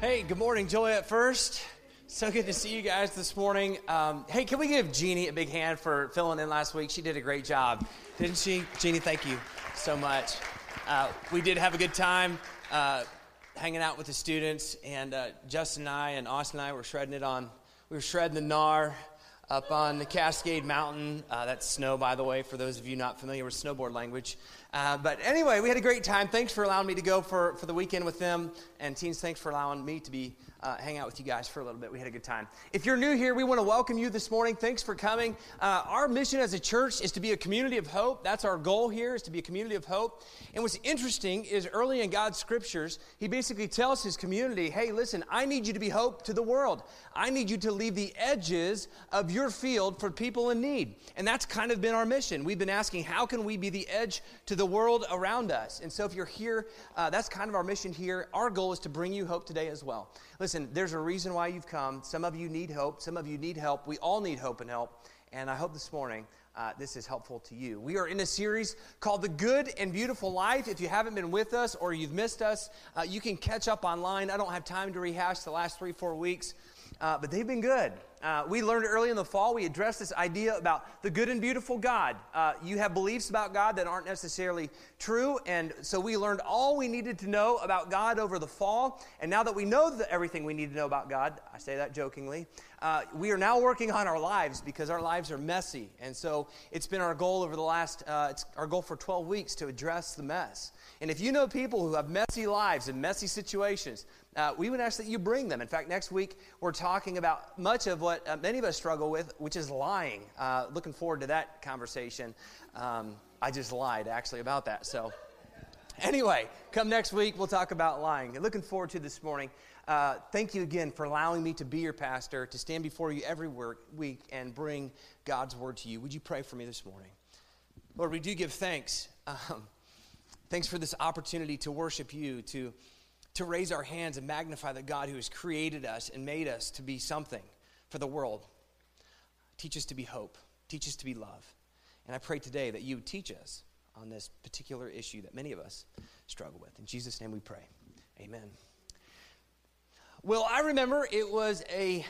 Hey, good morning, Joliet First. So good to see you guys this morning. Um, hey, can we give Jeannie a big hand for filling in last week? She did a great job, didn't she? Jeannie, thank you so much. Uh, we did have a good time uh, hanging out with the students, and uh, Justin and I and Austin and I were shredding it on. We were shredding the gnar up on the Cascade Mountain. Uh, that's snow, by the way, for those of you not familiar with snowboard language. Uh, but anyway, we had a great time. Thanks for allowing me to go for, for the weekend with them. And teens, thanks for allowing me to be uh, hang out with you guys for a little bit. We had a good time. If you're new here, we want to welcome you this morning. Thanks for coming. Uh, our mission as a church is to be a community of hope. That's our goal here, is to be a community of hope. And what's interesting is early in God's scriptures, He basically tells His community, hey, listen, I need you to be hope to the world. I need you to leave the edges of your field for people in need. And that's kind of been our mission. We've been asking, how can we be the edge to the world around us? And so if you're here, uh, that's kind of our mission here. Our goal is to bring you hope today as well. Listen, there's a reason why you've come. Some of you need hope, some of you need help. We all need hope and help. And I hope this morning uh, this is helpful to you. We are in a series called The Good and Beautiful Life. If you haven't been with us or you've missed us, uh, you can catch up online. I don't have time to rehash the last three, four weeks, uh, but they've been good. Uh, we learned early in the fall, we addressed this idea about the good and beautiful God. Uh, you have beliefs about God that aren't necessarily true, and so we learned all we needed to know about God over the fall. And now that we know the, everything we need to know about God, I say that jokingly, uh, we are now working on our lives because our lives are messy. And so it's been our goal over the last, uh, it's our goal for 12 weeks to address the mess. And if you know people who have messy lives and messy situations, uh, we would ask that you bring them. In fact, next week we're talking about much of what uh, many of us struggle with, which is lying. Uh, looking forward to that conversation. Um, I just lied actually about that. So, anyway, come next week we'll talk about lying. Looking forward to this morning. Uh, thank you again for allowing me to be your pastor, to stand before you every week and bring God's word to you. Would you pray for me this morning? Lord, we do give thanks. Um, thanks for this opportunity to worship you, to to raise our hands and magnify the God who has created us and made us to be something for the world. Teach us to be hope, teach us to be love. And I pray today that you would teach us on this particular issue that many of us struggle with. In Jesus' name we pray. Amen. Well, I remember it was a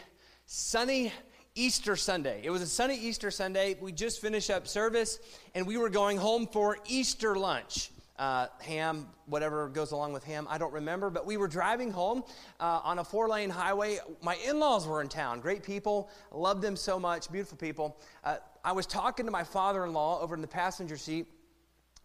sunny Easter Sunday. It was a sunny Easter Sunday. We just finished up service and we were going home for Easter lunch uh, ham, whatever goes along with ham, I don't remember. But we were driving home uh, on a four lane highway. My in laws were in town. Great people. Loved them so much. Beautiful people. Uh, I was talking to my father in law over in the passenger seat.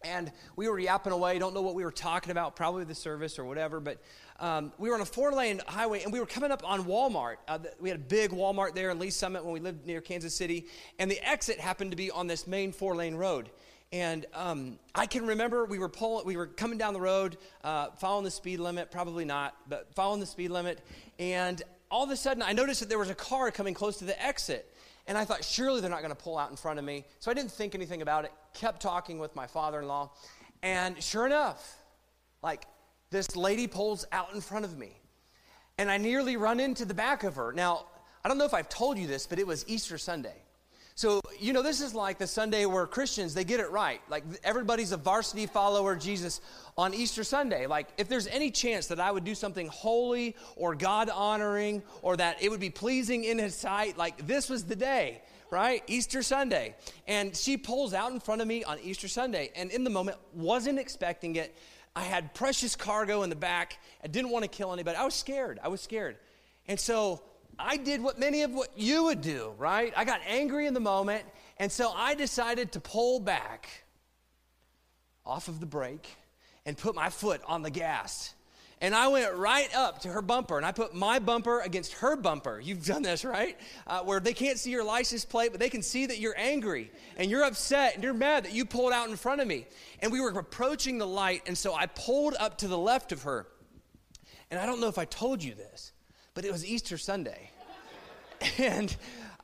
And we were yapping away. Don't know what we were talking about, probably the service or whatever. But um, we were on a four lane highway and we were coming up on Walmart. Uh, we had a big Walmart there in Lee's Summit when we lived near Kansas City. And the exit happened to be on this main four lane road. And um, I can remember we were pulling, we were coming down the road, uh, following the speed limit, probably not, but following the speed limit. And all of a sudden, I noticed that there was a car coming close to the exit. And I thought, surely they're not going to pull out in front of me. So I didn't think anything about it, kept talking with my father in law. And sure enough, like this lady pulls out in front of me. And I nearly run into the back of her. Now, I don't know if I've told you this, but it was Easter Sunday. So, you know, this is like the Sunday where Christians, they get it right. Like everybody's a varsity follower of Jesus on Easter Sunday. Like if there's any chance that I would do something holy or God honoring or that it would be pleasing in his sight, like this was the day, right? Easter Sunday. And she pulls out in front of me on Easter Sunday. And in the moment, wasn't expecting it. I had precious cargo in the back. I didn't want to kill anybody. I was scared. I was scared. And so I did what many of what you would do, right? I got angry in the moment, and so I decided to pull back off of the brake and put my foot on the gas. And I went right up to her bumper and I put my bumper against her bumper. You've done this, right? Uh, where they can't see your license plate, but they can see that you're angry and you're upset and you're mad that you pulled out in front of me. And we were approaching the light, and so I pulled up to the left of her. And I don't know if I told you this, but it was Easter Sunday. and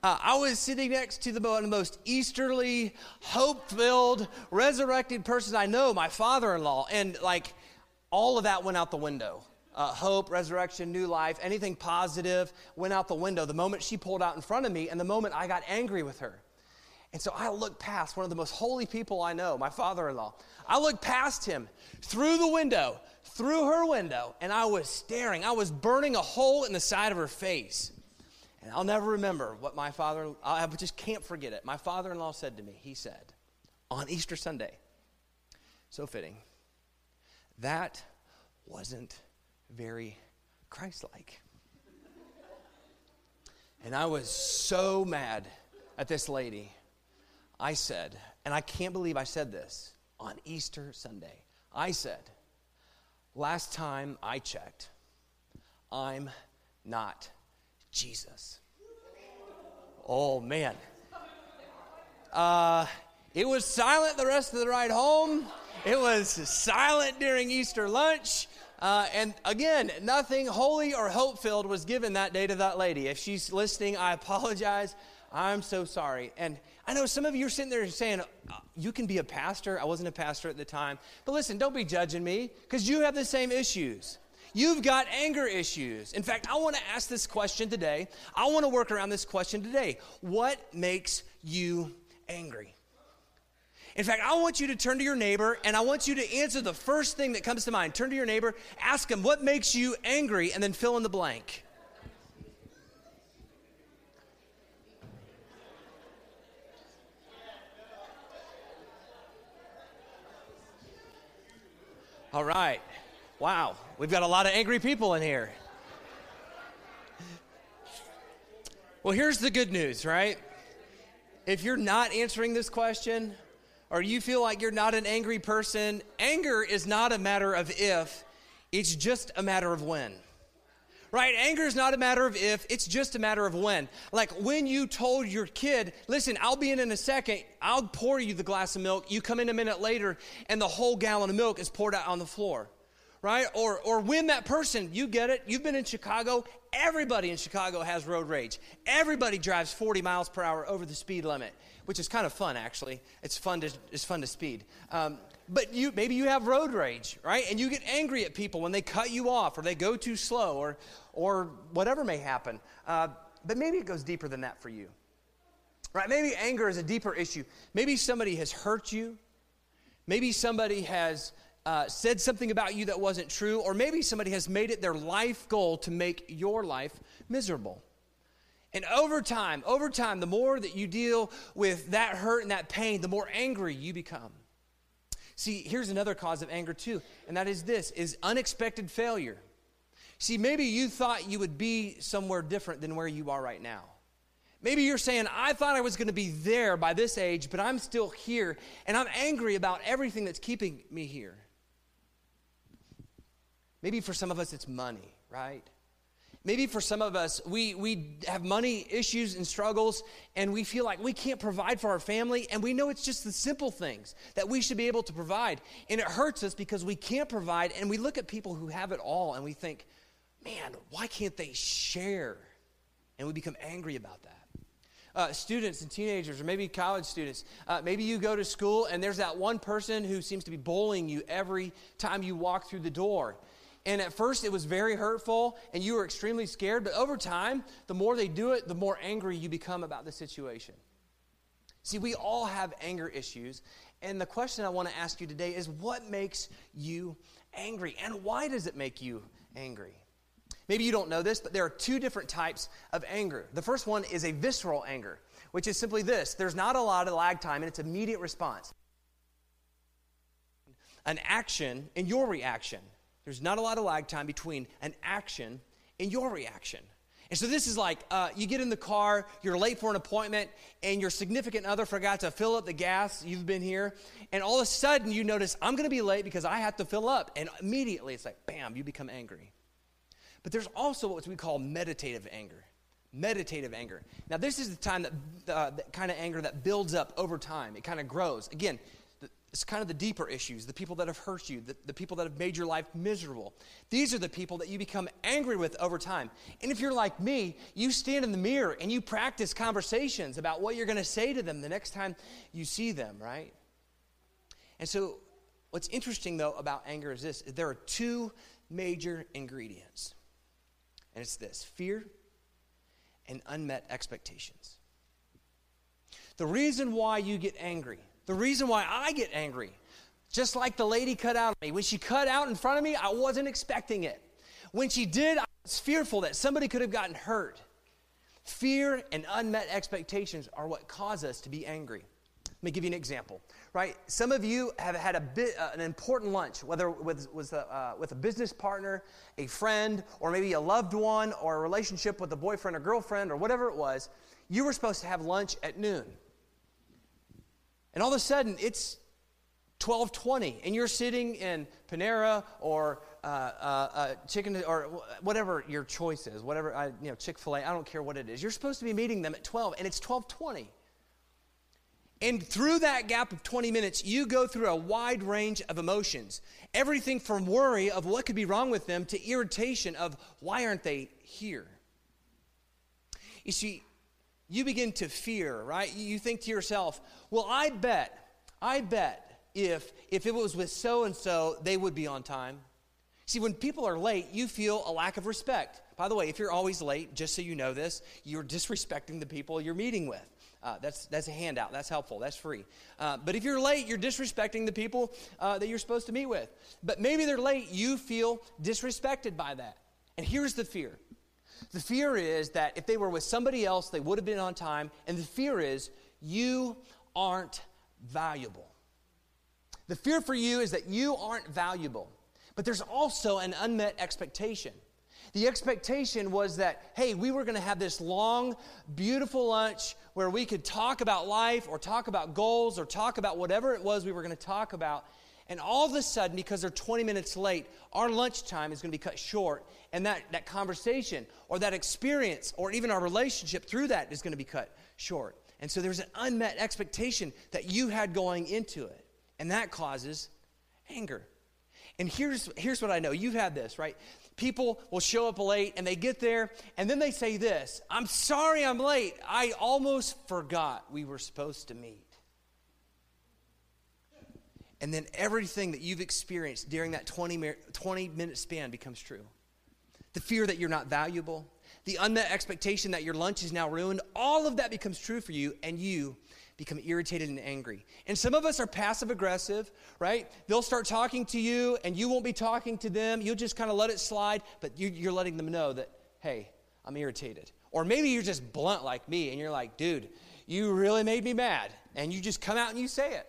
uh, I was sitting next to the most easterly, hope filled, resurrected person I know, my father in law. And like all of that went out the window. Uh, hope, resurrection, new life, anything positive went out the window the moment she pulled out in front of me and the moment I got angry with her. And so I looked past one of the most holy people I know, my father in law. I looked past him through the window, through her window, and I was staring. I was burning a hole in the side of her face. And I'll never remember what my father, I just can't forget it. My father in law said to me, he said, on Easter Sunday, so fitting, that wasn't very Christ like. And I was so mad at this lady. I said, and I can't believe I said this on Easter Sunday. I said, last time I checked, I'm not Jesus. Oh, man. Uh, it was silent the rest of the ride home. It was silent during Easter lunch. Uh, and again, nothing holy or hope filled was given that day to that lady. If she's listening, I apologize. I'm so sorry. And I know some of you are sitting there saying, uh, You can be a pastor. I wasn't a pastor at the time. But listen, don't be judging me because you have the same issues. You've got anger issues. In fact, I want to ask this question today. I want to work around this question today. What makes you angry? In fact, I want you to turn to your neighbor and I want you to answer the first thing that comes to mind. Turn to your neighbor, ask him, What makes you angry? and then fill in the blank. All right. Wow, we've got a lot of angry people in here. Well, here's the good news, right? If you're not answering this question, or you feel like you're not an angry person, anger is not a matter of if, it's just a matter of when. Right? Anger is not a matter of if, it's just a matter of when. Like when you told your kid, listen, I'll be in in a second, I'll pour you the glass of milk. You come in a minute later, and the whole gallon of milk is poured out on the floor. Right? Or, or when that person, you get it, you've been in Chicago, everybody in Chicago has road rage. Everybody drives 40 miles per hour over the speed limit which is kind of fun actually. It's fun to it's fun to speed. Um, but you maybe you have road rage, right? And you get angry at people when they cut you off or they go too slow or or whatever may happen. Uh, but maybe it goes deeper than that for you, right? Maybe anger is a deeper issue. Maybe somebody has hurt you. Maybe somebody has uh, said something about you that wasn't true, or maybe somebody has made it their life goal to make your life miserable. And over time, over time, the more that you deal with that hurt and that pain, the more angry you become. See, here's another cause of anger too, and that is this is unexpected failure. See, maybe you thought you would be somewhere different than where you are right now. Maybe you're saying, I thought I was going to be there by this age, but I'm still here, and I'm angry about everything that's keeping me here. Maybe for some of us, it's money, right? Maybe for some of us, we, we have money issues and struggles, and we feel like we can't provide for our family, and we know it's just the simple things that we should be able to provide. And it hurts us because we can't provide, and we look at people who have it all, and we think, man, why can't they share? And we become angry about that. Uh, students and teenagers, or maybe college students, uh, maybe you go to school and there's that one person who seems to be bullying you every time you walk through the door. And at first, it was very hurtful, and you were extremely scared. But over time, the more they do it, the more angry you become about the situation. See, we all have anger issues. And the question I want to ask you today is what makes you angry? And why does it make you angry? Maybe you don't know this, but there are two different types of anger. The first one is a visceral anger, which is simply this there's not a lot of lag time, and it's immediate response. An action and your reaction. There's not a lot of lag time between an action and your reaction. And so this is like uh, you get in the car, you're late for an appointment, and your significant other forgot to fill up the gas. You've been here, and all of a sudden you notice I'm going to be late because I have to fill up, and immediately it's like bam, you become angry. But there's also what we call meditative anger. Meditative anger. Now this is the time that uh, the kind of anger that builds up over time. It kind of grows. Again, It's kind of the deeper issues, the people that have hurt you, the, the people that have made your life miserable. These are the people that you become angry with over time. And if you're like me, you stand in the mirror and you practice conversations about what you're going to say to them the next time you see them, right? And so, what's interesting though about anger is this there are two major ingredients, and it's this fear and unmet expectations. The reason why you get angry the reason why I get angry, just like the lady cut out of me, when she cut out in front of me, I wasn't expecting it. When she did, I was fearful that somebody could have gotten hurt. Fear and unmet expectations are what cause us to be angry. Let me give you an example, right? Some of you have had a bit, uh, an important lunch, whether with, with, a, uh, with a business partner, a friend, or maybe a loved one, or a relationship with a boyfriend or girlfriend, or whatever it was. You were supposed to have lunch at noon. And all of a sudden, it's 1220, and you're sitting in Panera or uh, uh, uh, chicken or whatever your choice is, whatever, uh, you know, Chick fil A, I don't care what it is. You're supposed to be meeting them at 12, and it's 1220. And through that gap of 20 minutes, you go through a wide range of emotions. Everything from worry of what could be wrong with them to irritation of why aren't they here? You see, you begin to fear, right? You think to yourself, well, I bet, I bet if, if it was with so and so, they would be on time. See, when people are late, you feel a lack of respect. By the way, if you're always late, just so you know this, you're disrespecting the people you're meeting with. Uh, that's, that's a handout. That's helpful. That's free. Uh, but if you're late, you're disrespecting the people uh, that you're supposed to meet with. But maybe they're late, you feel disrespected by that. And here's the fear the fear is that if they were with somebody else, they would have been on time. And the fear is you aren't valuable. The fear for you is that you aren't valuable. But there's also an unmet expectation. The expectation was that, hey, we were going to have this long, beautiful lunch where we could talk about life or talk about goals or talk about whatever it was we were going to talk about. And all of a sudden, because they're 20 minutes late, our lunchtime is going to be cut short. And that, that conversation or that experience or even our relationship through that is going to be cut short. And so there's an unmet expectation that you had going into it. And that causes anger. And here's, here's what I know you've had this, right? People will show up late and they get there and then they say this I'm sorry I'm late. I almost forgot we were supposed to meet. And then everything that you've experienced during that 20, 20 minute span becomes true. The fear that you're not valuable, the unmet expectation that your lunch is now ruined, all of that becomes true for you, and you become irritated and angry. And some of us are passive aggressive, right? They'll start talking to you, and you won't be talking to them. You'll just kind of let it slide, but you're letting them know that, hey, I'm irritated. Or maybe you're just blunt like me, and you're like, dude, you really made me mad. And you just come out and you say it.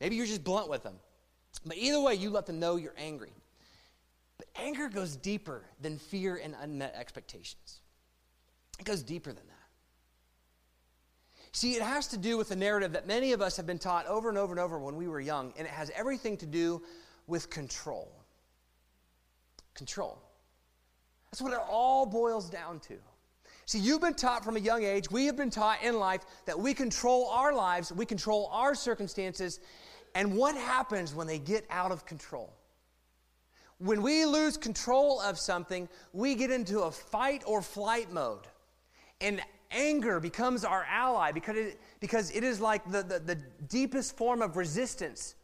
Maybe you're just blunt with them. But either way, you let them know you're angry. But anger goes deeper than fear and unmet expectations, it goes deeper than that. See, it has to do with the narrative that many of us have been taught over and over and over when we were young, and it has everything to do with control. Control. That's what it all boils down to. See, you've been taught from a young age, we have been taught in life that we control our lives, we control our circumstances, and what happens when they get out of control? When we lose control of something, we get into a fight or flight mode. And anger becomes our ally because it, because it is like the, the, the deepest form of resistance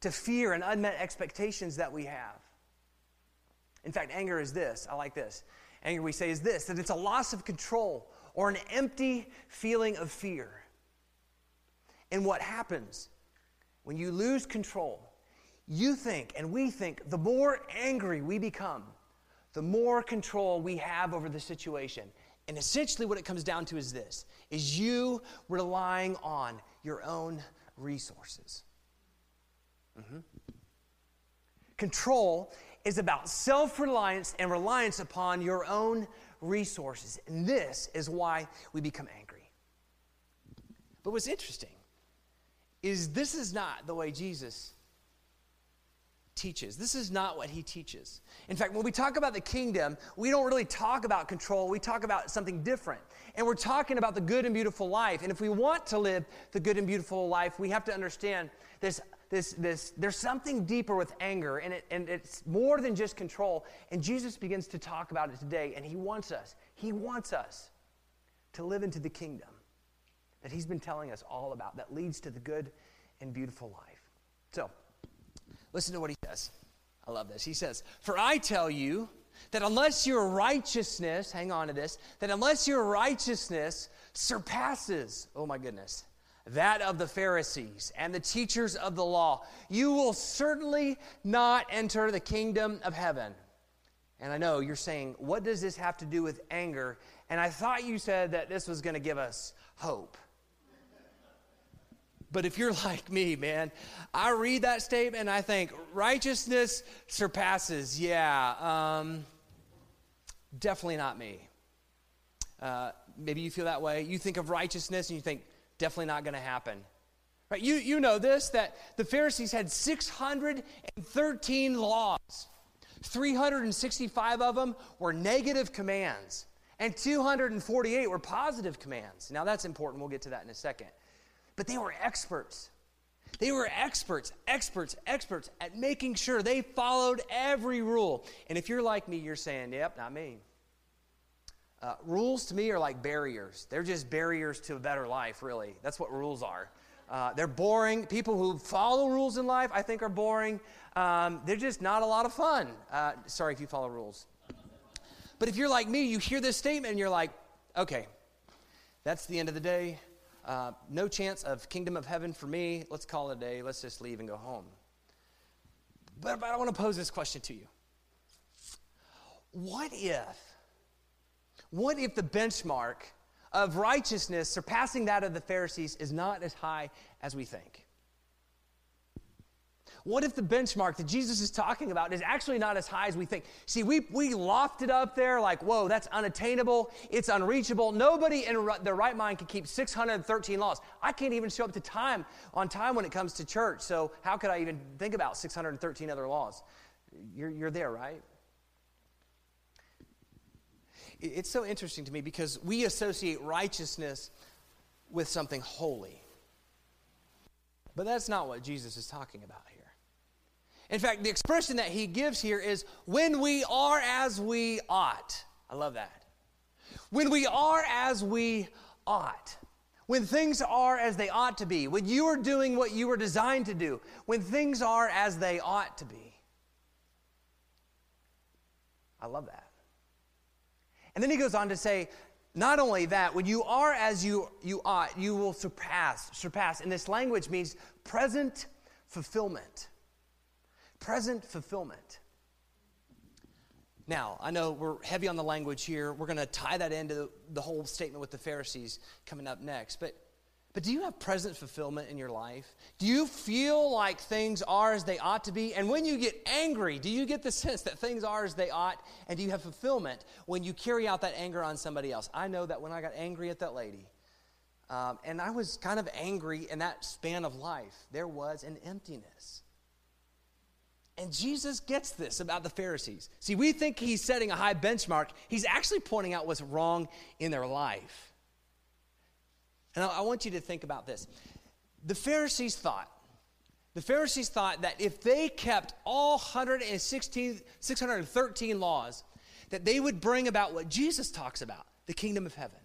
to fear and unmet expectations that we have. In fact, anger is this. I like this. Anger, we say, is this that it's a loss of control or an empty feeling of fear. And what happens when you lose control, you think and we think the more angry we become, the more control we have over the situation. And essentially what it comes down to is this is you relying on your own resources. Mm-hmm. Control is about self reliance and reliance upon your own resources. And this is why we become angry. But what's interesting is this is not the way Jesus teaches. This is not what he teaches. In fact, when we talk about the kingdom, we don't really talk about control. We talk about something different. And we're talking about the good and beautiful life. And if we want to live the good and beautiful life, we have to understand this, this, this, there's something deeper with anger, and, it, and it's more than just control. And Jesus begins to talk about it today, and he wants us, he wants us to live into the kingdom that he's been telling us all about that leads to the good and beautiful life. So, listen to what he says. I love this. He says, For I tell you that unless your righteousness, hang on to this, that unless your righteousness surpasses, oh my goodness, that of the Pharisees and the teachers of the law, you will certainly not enter the kingdom of heaven. And I know you're saying, what does this have to do with anger? And I thought you said that this was going to give us hope. But if you're like me, man, I read that statement and I think righteousness surpasses. Yeah, um, definitely not me. Uh, maybe you feel that way. You think of righteousness and you think definitely not going to happen. Right? You, you know this that the Pharisees had 613 laws. 365 of them were negative commands, and 248 were positive commands. Now, that's important. We'll get to that in a second. But they were experts. They were experts, experts, experts at making sure they followed every rule. And if you're like me, you're saying, yep, not me. Uh, rules to me are like barriers. They're just barriers to a better life, really. That's what rules are. Uh, they're boring. People who follow rules in life, I think, are boring. Um, they're just not a lot of fun. Uh, sorry if you follow rules. But if you're like me, you hear this statement and you're like, okay, that's the end of the day. Uh, no chance of kingdom of heaven for me. Let's call it a day. Let's just leave and go home. But, but I want to pose this question to you. What if what if the benchmark of righteousness surpassing that of the Pharisees is not as high as we think? What if the benchmark that Jesus is talking about is actually not as high as we think? See, we, we loft it up there like, whoa, that's unattainable. It's unreachable. Nobody in their right mind can keep 613 laws. I can't even show up to time on time when it comes to church. So how could I even think about 613 other laws? You're, you're there, right? it's so interesting to me because we associate righteousness with something holy. But that's not what Jesus is talking about. In fact, the expression that he gives here is when we are as we ought. I love that. When we are as we ought. When things are as they ought to be. When you are doing what you were designed to do. When things are as they ought to be. I love that. And then he goes on to say, not only that, when you are as you, you ought, you will surpass. Surpass. And this language means present fulfillment. Present fulfillment. Now, I know we're heavy on the language here. We're going to tie that into the, whole statement with the Pharisees coming up next. But but do you have present fulfillment in your life? Do you feel like things are as they ought to be? And when you get angry, do you get the sense that things are as they ought? And do you have fulfillment when you carry out that anger on somebody else? I know that when I got angry at that lady, um, and I was kind of angry in that span of life, there was an emptiness. And Jesus gets this about the Pharisees. See, we think he's setting a high benchmark, he's actually pointing out what's wrong in their life. And I want you to think about this. The Pharisees thought, the Pharisees thought that if they kept all 116, 613 laws, that they would bring about what Jesus talks about, the kingdom of heaven.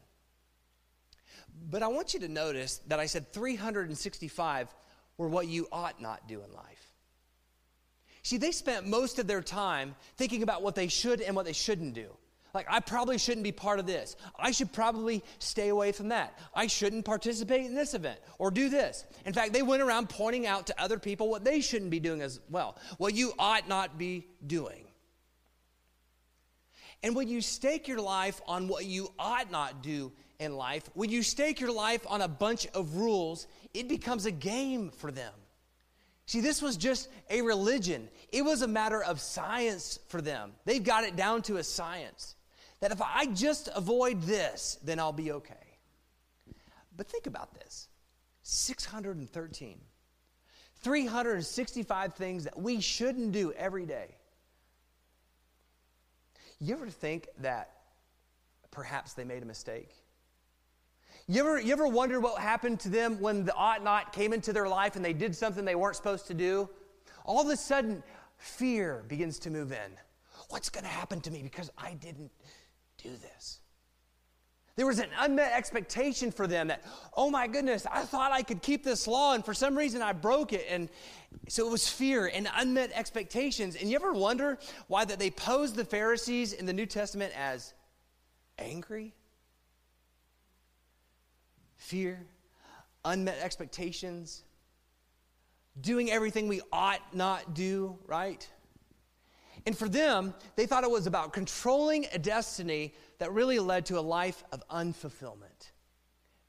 But I want you to notice that I said 365 were what you ought not do in life. See, they spent most of their time thinking about what they should and what they shouldn't do. Like, I probably shouldn't be part of this. I should probably stay away from that. I shouldn't participate in this event or do this. In fact, they went around pointing out to other people what they shouldn't be doing as well, what you ought not be doing. And when you stake your life on what you ought not do in life, when you stake your life on a bunch of rules, it becomes a game for them. See, this was just a religion. It was a matter of science for them. They've got it down to a science that if I just avoid this, then I'll be okay. But think about this 613, 365 things that we shouldn't do every day. You ever think that perhaps they made a mistake? You ever, you ever wonder what happened to them when the ought not came into their life and they did something they weren't supposed to do? All of a sudden, fear begins to move in. What's going to happen to me because I didn't do this? There was an unmet expectation for them that, oh my goodness, I thought I could keep this law, and for some reason I broke it. And so it was fear and unmet expectations. And you ever wonder why that they posed the Pharisees in the New Testament as angry? Fear, unmet expectations, doing everything we ought not do, right? And for them, they thought it was about controlling a destiny that really led to a life of unfulfillment.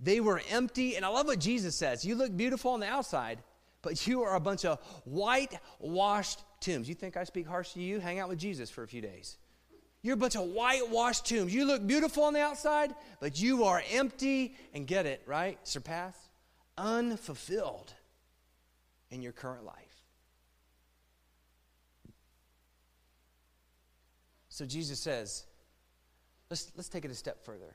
They were empty, and I love what Jesus says. You look beautiful on the outside, but you are a bunch of whitewashed tombs. You think I speak harsh to you? Hang out with Jesus for a few days. You're a bunch of whitewashed tombs. You look beautiful on the outside, but you are empty and get it, right? Surpass, unfulfilled in your current life. So Jesus says, let's, let's take it a step further.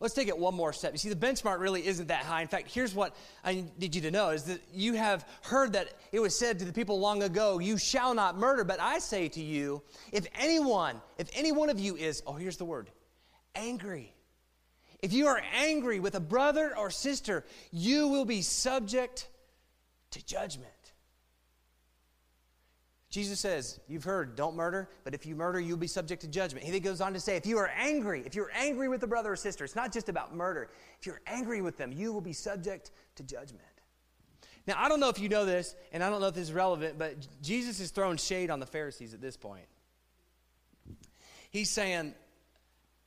Let's take it one more step. You see, the benchmark really isn't that high. In fact, here's what I need you to know is that you have heard that it was said to the people long ago, you shall not murder. But I say to you, if anyone, if any one of you is, oh, here's the word, angry. If you are angry with a brother or sister, you will be subject to judgment. Jesus says, You've heard, don't murder, but if you murder, you'll be subject to judgment. He then goes on to say, If you are angry, if you're angry with a brother or sister, it's not just about murder. If you're angry with them, you will be subject to judgment. Now, I don't know if you know this, and I don't know if this is relevant, but Jesus is throwing shade on the Pharisees at this point. He's saying,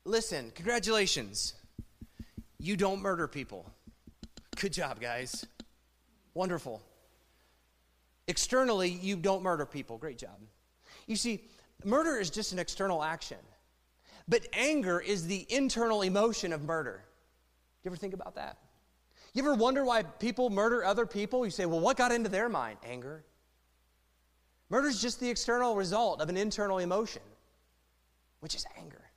Listen, congratulations. You don't murder people. Good job, guys. Wonderful. Externally, you don't murder people. Great job. You see, murder is just an external action, but anger is the internal emotion of murder. You ever think about that? You ever wonder why people murder other people? You say, well, what got into their mind? Anger. Murder is just the external result of an internal emotion, which is anger.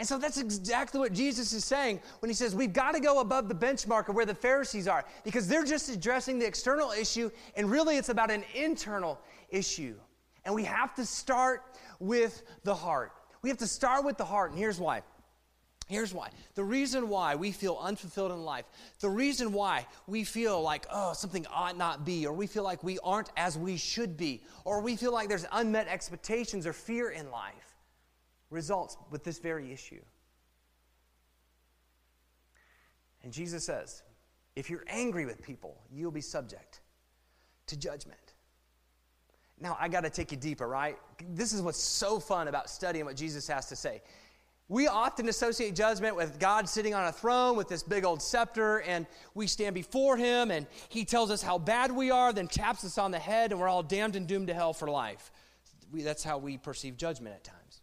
And so that's exactly what Jesus is saying when he says we've got to go above the benchmark of where the Pharisees are because they're just addressing the external issue and really it's about an internal issue. And we have to start with the heart. We have to start with the heart, and here's why. Here's why. The reason why we feel unfulfilled in life, the reason why we feel like, oh, something ought not be, or we feel like we aren't as we should be, or we feel like there's unmet expectations or fear in life results with this very issue. And Jesus says, if you're angry with people, you'll be subject to judgment. Now, I got to take you deeper, right? This is what's so fun about studying what Jesus has to say. We often associate judgment with God sitting on a throne with this big old scepter, and we stand before him, and he tells us how bad we are, then taps us on the head, and we're all damned and doomed to hell for life. We, that's how we perceive judgment at times.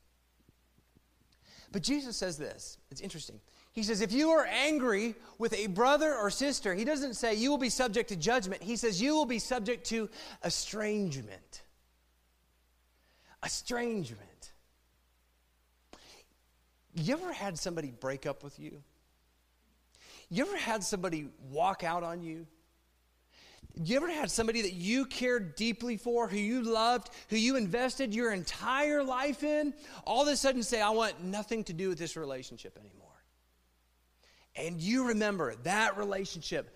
But Jesus says this. It's interesting. He says, if you are angry with a brother or sister, he doesn't say you will be subject to judgment. He says you will be subject to estrangement. Estrangement. You ever had somebody break up with you? You ever had somebody walk out on you? You ever had somebody that you cared deeply for, who you loved, who you invested your entire life in, all of a sudden say, I want nothing to do with this relationship anymore? And you remember that relationship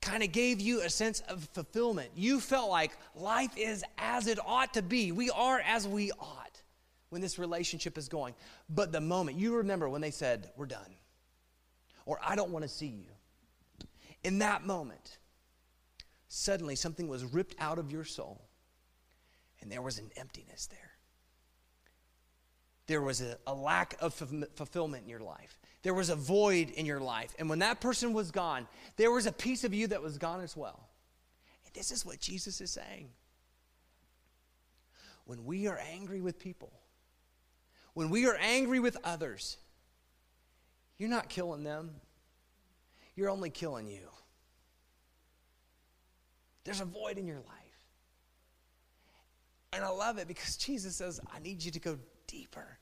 kind of gave you a sense of fulfillment. You felt like life is as it ought to be. We are as we ought when this relationship is going. But the moment you remember when they said, We're done, or I don't want to see you, in that moment, suddenly something was ripped out of your soul and there was an emptiness there. There was a, a lack of f- fulfillment in your life. There was a void in your life. And when that person was gone, there was a piece of you that was gone as well. And this is what Jesus is saying. When we are angry with people, when we are angry with others, you're not killing them, you're only killing you. There's a void in your life. And I love it because Jesus says, I need you to go deeper.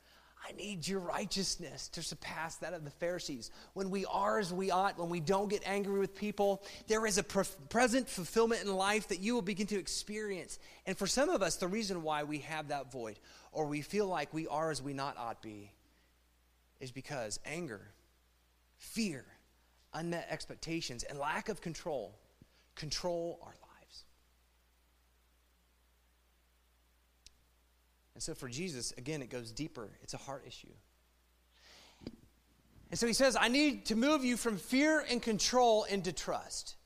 I need your righteousness to surpass that of the Pharisees. When we are as we ought, when we don't get angry with people, there is a pre- present fulfillment in life that you will begin to experience. And for some of us, the reason why we have that void or we feel like we are as we not ought be is because anger, fear, unmet expectations, and lack of control control our lives. And so for Jesus, again, it goes deeper. It's a heart issue. And so he says, I need to move you from fear and control into trust.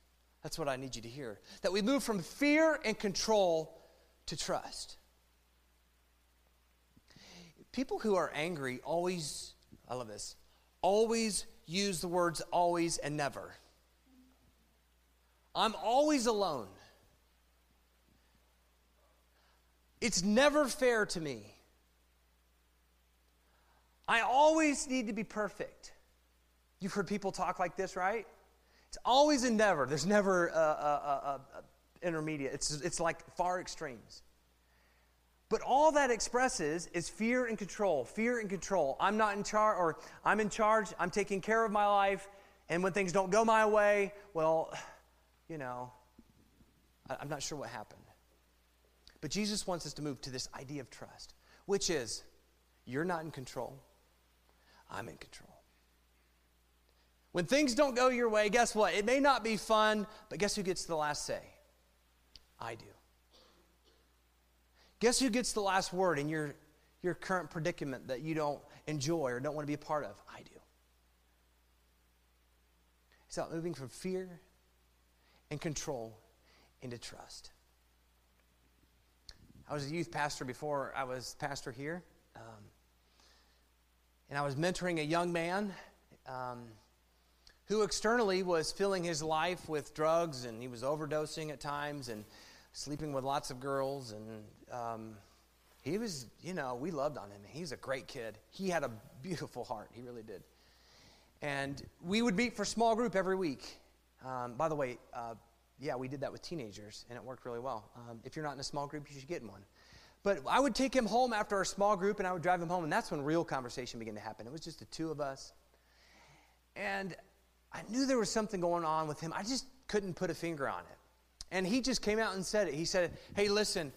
That's what I need you to hear. That we move from fear and control to trust. People who are angry always, I love this, always use the words always and never. I'm always alone. It's never fair to me. I always need to be perfect. You've heard people talk like this, right? It's always and never. There's never a, a, a, a intermediate. It's, it's like far extremes. But all that expresses is fear and control. Fear and control. I'm not in charge, or I'm in charge. I'm taking care of my life. And when things don't go my way, well, you know, I'm not sure what happened. But Jesus wants us to move to this idea of trust, which is you're not in control, I'm in control. When things don't go your way, guess what? It may not be fun, but guess who gets the last say? I do. Guess who gets the last word in your, your current predicament that you don't enjoy or don't want to be a part of? I do. It's about moving from fear and control into trust. I was a youth pastor before I was pastor here. Um, and I was mentoring a young man um, who externally was filling his life with drugs and he was overdosing at times and sleeping with lots of girls. And um, he was, you know, we loved on him. He's a great kid. He had a beautiful heart. He really did. And we would meet for small group every week. Um, by the way, uh, yeah, we did that with teenagers, and it worked really well. Um, if you're not in a small group, you should get in one. But I would take him home after our small group, and I would drive him home, and that's when real conversation began to happen. It was just the two of us. And I knew there was something going on with him. I just couldn't put a finger on it. And he just came out and said it. He said, Hey, listen,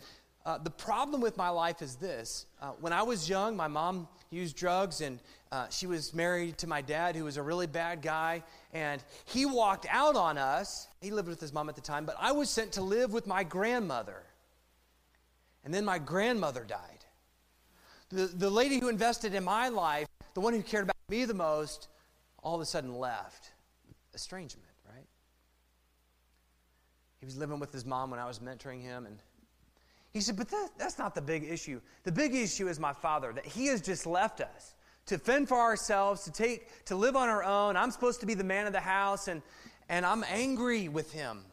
uh, the problem with my life is this. Uh, when I was young, my mom used drugs, and uh, she was married to my dad, who was a really bad guy. And he walked out on us. He lived with his mom at the time, but I was sent to live with my grandmother. And then my grandmother died. The, the lady who invested in my life, the one who cared about me the most, all of a sudden left. Estrangement, right? He was living with his mom when I was mentoring him, and he said, But that, that's not the big issue. The big issue is my father, that he has just left us to fend for ourselves, to take to live on our own. I'm supposed to be the man of the house, and, and I'm angry with him.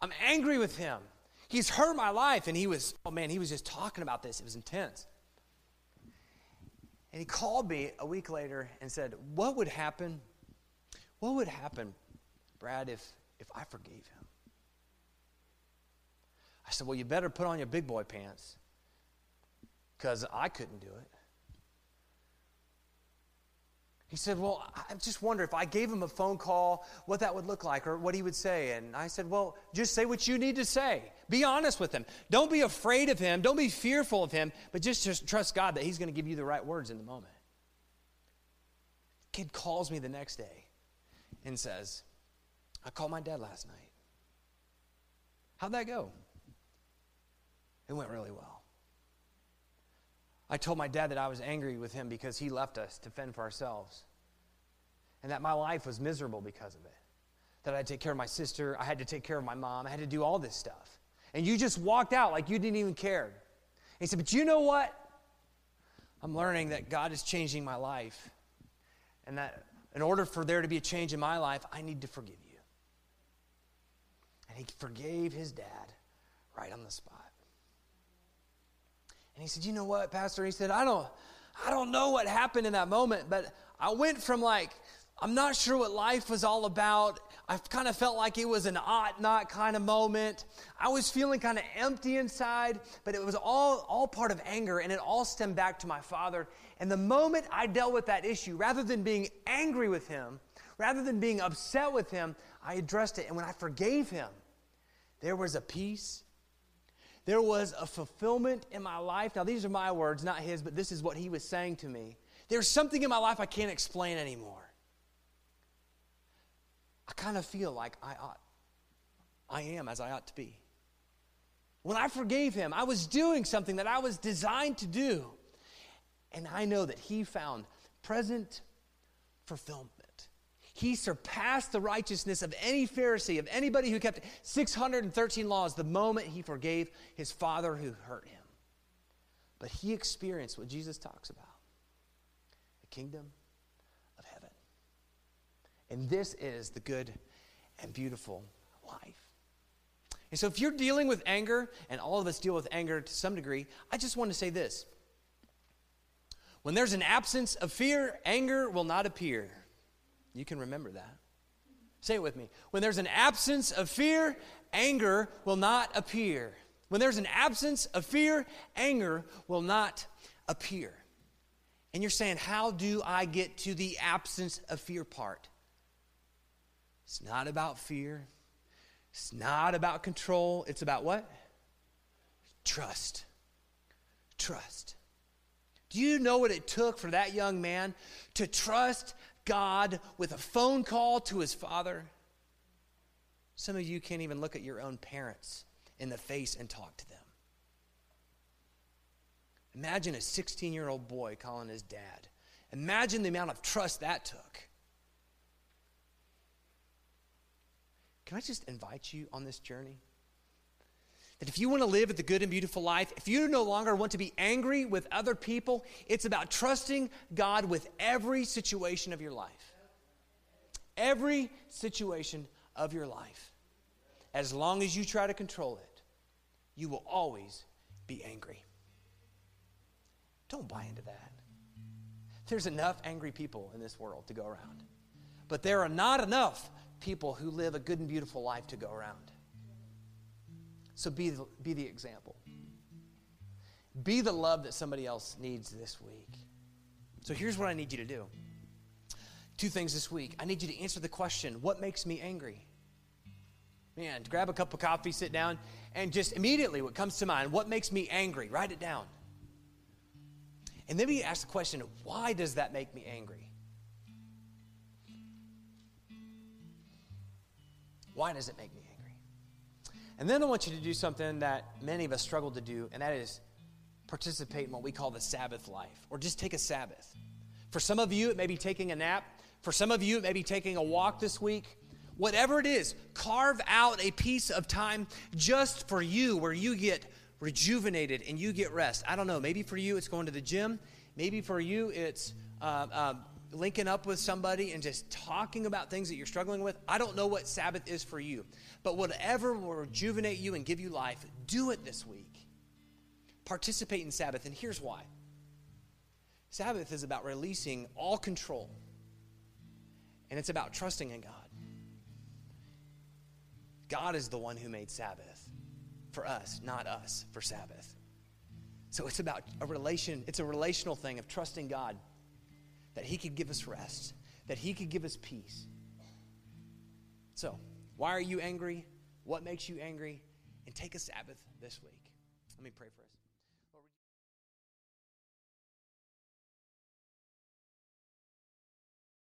I'm angry with him. He's hurt my life. And he was, oh man, he was just talking about this. It was intense. And he called me a week later and said, What would happen? What would happen, Brad, if, if I forgave him? I said, Well, you better put on your big boy pants because I couldn't do it. He said, Well, I just wonder if I gave him a phone call, what that would look like or what he would say. And I said, Well, just say what you need to say. Be honest with him. Don't be afraid of him. Don't be fearful of him, but just, just trust God that he's going to give you the right words in the moment. Kid calls me the next day and says, I called my dad last night. How'd that go? It went really well. I told my dad that I was angry with him because he left us to fend for ourselves. And that my life was miserable because of it. That I had to take care of my sister, I had to take care of my mom, I had to do all this stuff. And you just walked out like you didn't even care. And he said, But you know what? I'm learning that God is changing my life. And that in order for there to be a change in my life, I need to forgive you. And he forgave his dad right on the spot. And he said, "You know what, pastor?" He said, "I don't I don't know what happened in that moment, but I went from like I'm not sure what life was all about. I kind of felt like it was an ought not kind of moment. I was feeling kind of empty inside, but it was all, all part of anger, and it all stemmed back to my father. And the moment I dealt with that issue, rather than being angry with him, rather than being upset with him, I addressed it. And when I forgave him, there was a peace. There was a fulfillment in my life. Now, these are my words, not his, but this is what he was saying to me. There's something in my life I can't explain anymore. I kind of feel like I ought, I am as I ought to be. When I forgave him, I was doing something that I was designed to do. And I know that he found present fulfillment. He surpassed the righteousness of any Pharisee, of anybody who kept 613 laws the moment he forgave his father who hurt him. But he experienced what Jesus talks about the kingdom of heaven. and this is the good and beautiful life. And so, if you're dealing with anger, and all of us deal with anger to some degree, I just want to say this. When there's an absence of fear, anger will not appear. You can remember that. Say it with me. When there's an absence of fear, anger will not appear. When there's an absence of fear, anger will not appear. And you're saying, How do I get to the absence of fear part? It's not about fear. It's not about control. It's about what? Trust. Trust. Do you know what it took for that young man to trust God with a phone call to his father? Some of you can't even look at your own parents in the face and talk to them. Imagine a 16 year old boy calling his dad. Imagine the amount of trust that took. Can I just invite you on this journey? That if you want to live the good and beautiful life, if you no longer want to be angry with other people, it's about trusting God with every situation of your life. Every situation of your life. As long as you try to control it, you will always be angry. Don't buy into that. There's enough angry people in this world to go around. But there are not enough people who live a good and beautiful life to go around. So be the, be the example. Be the love that somebody else needs this week. So here's what I need you to do. Two things this week. I need you to answer the question what makes me angry? Man, grab a cup of coffee, sit down, and just immediately what comes to mind what makes me angry? Write it down. And then we ask the question why does that make me angry? Why does it make me angry? And then I want you to do something that many of us struggle to do, and that is participate in what we call the Sabbath life, or just take a Sabbath. For some of you, it may be taking a nap. For some of you, it may be taking a walk this week. Whatever it is, carve out a piece of time just for you where you get rejuvenated and you get rest. I don't know. Maybe for you, it's going to the gym. Maybe for you, it's uh, uh, linking up with somebody and just talking about things that you're struggling with. I don't know what Sabbath is for you, but whatever will rejuvenate you and give you life, do it this week. Participate in Sabbath, and here's why Sabbath is about releasing all control, and it's about trusting in God. God is the one who made Sabbath for us, not us for Sabbath. So it's about a relation, it's a relational thing of trusting God that He could give us rest, that He could give us peace. So, why are you angry? What makes you angry? And take a Sabbath this week. Let me pray for us.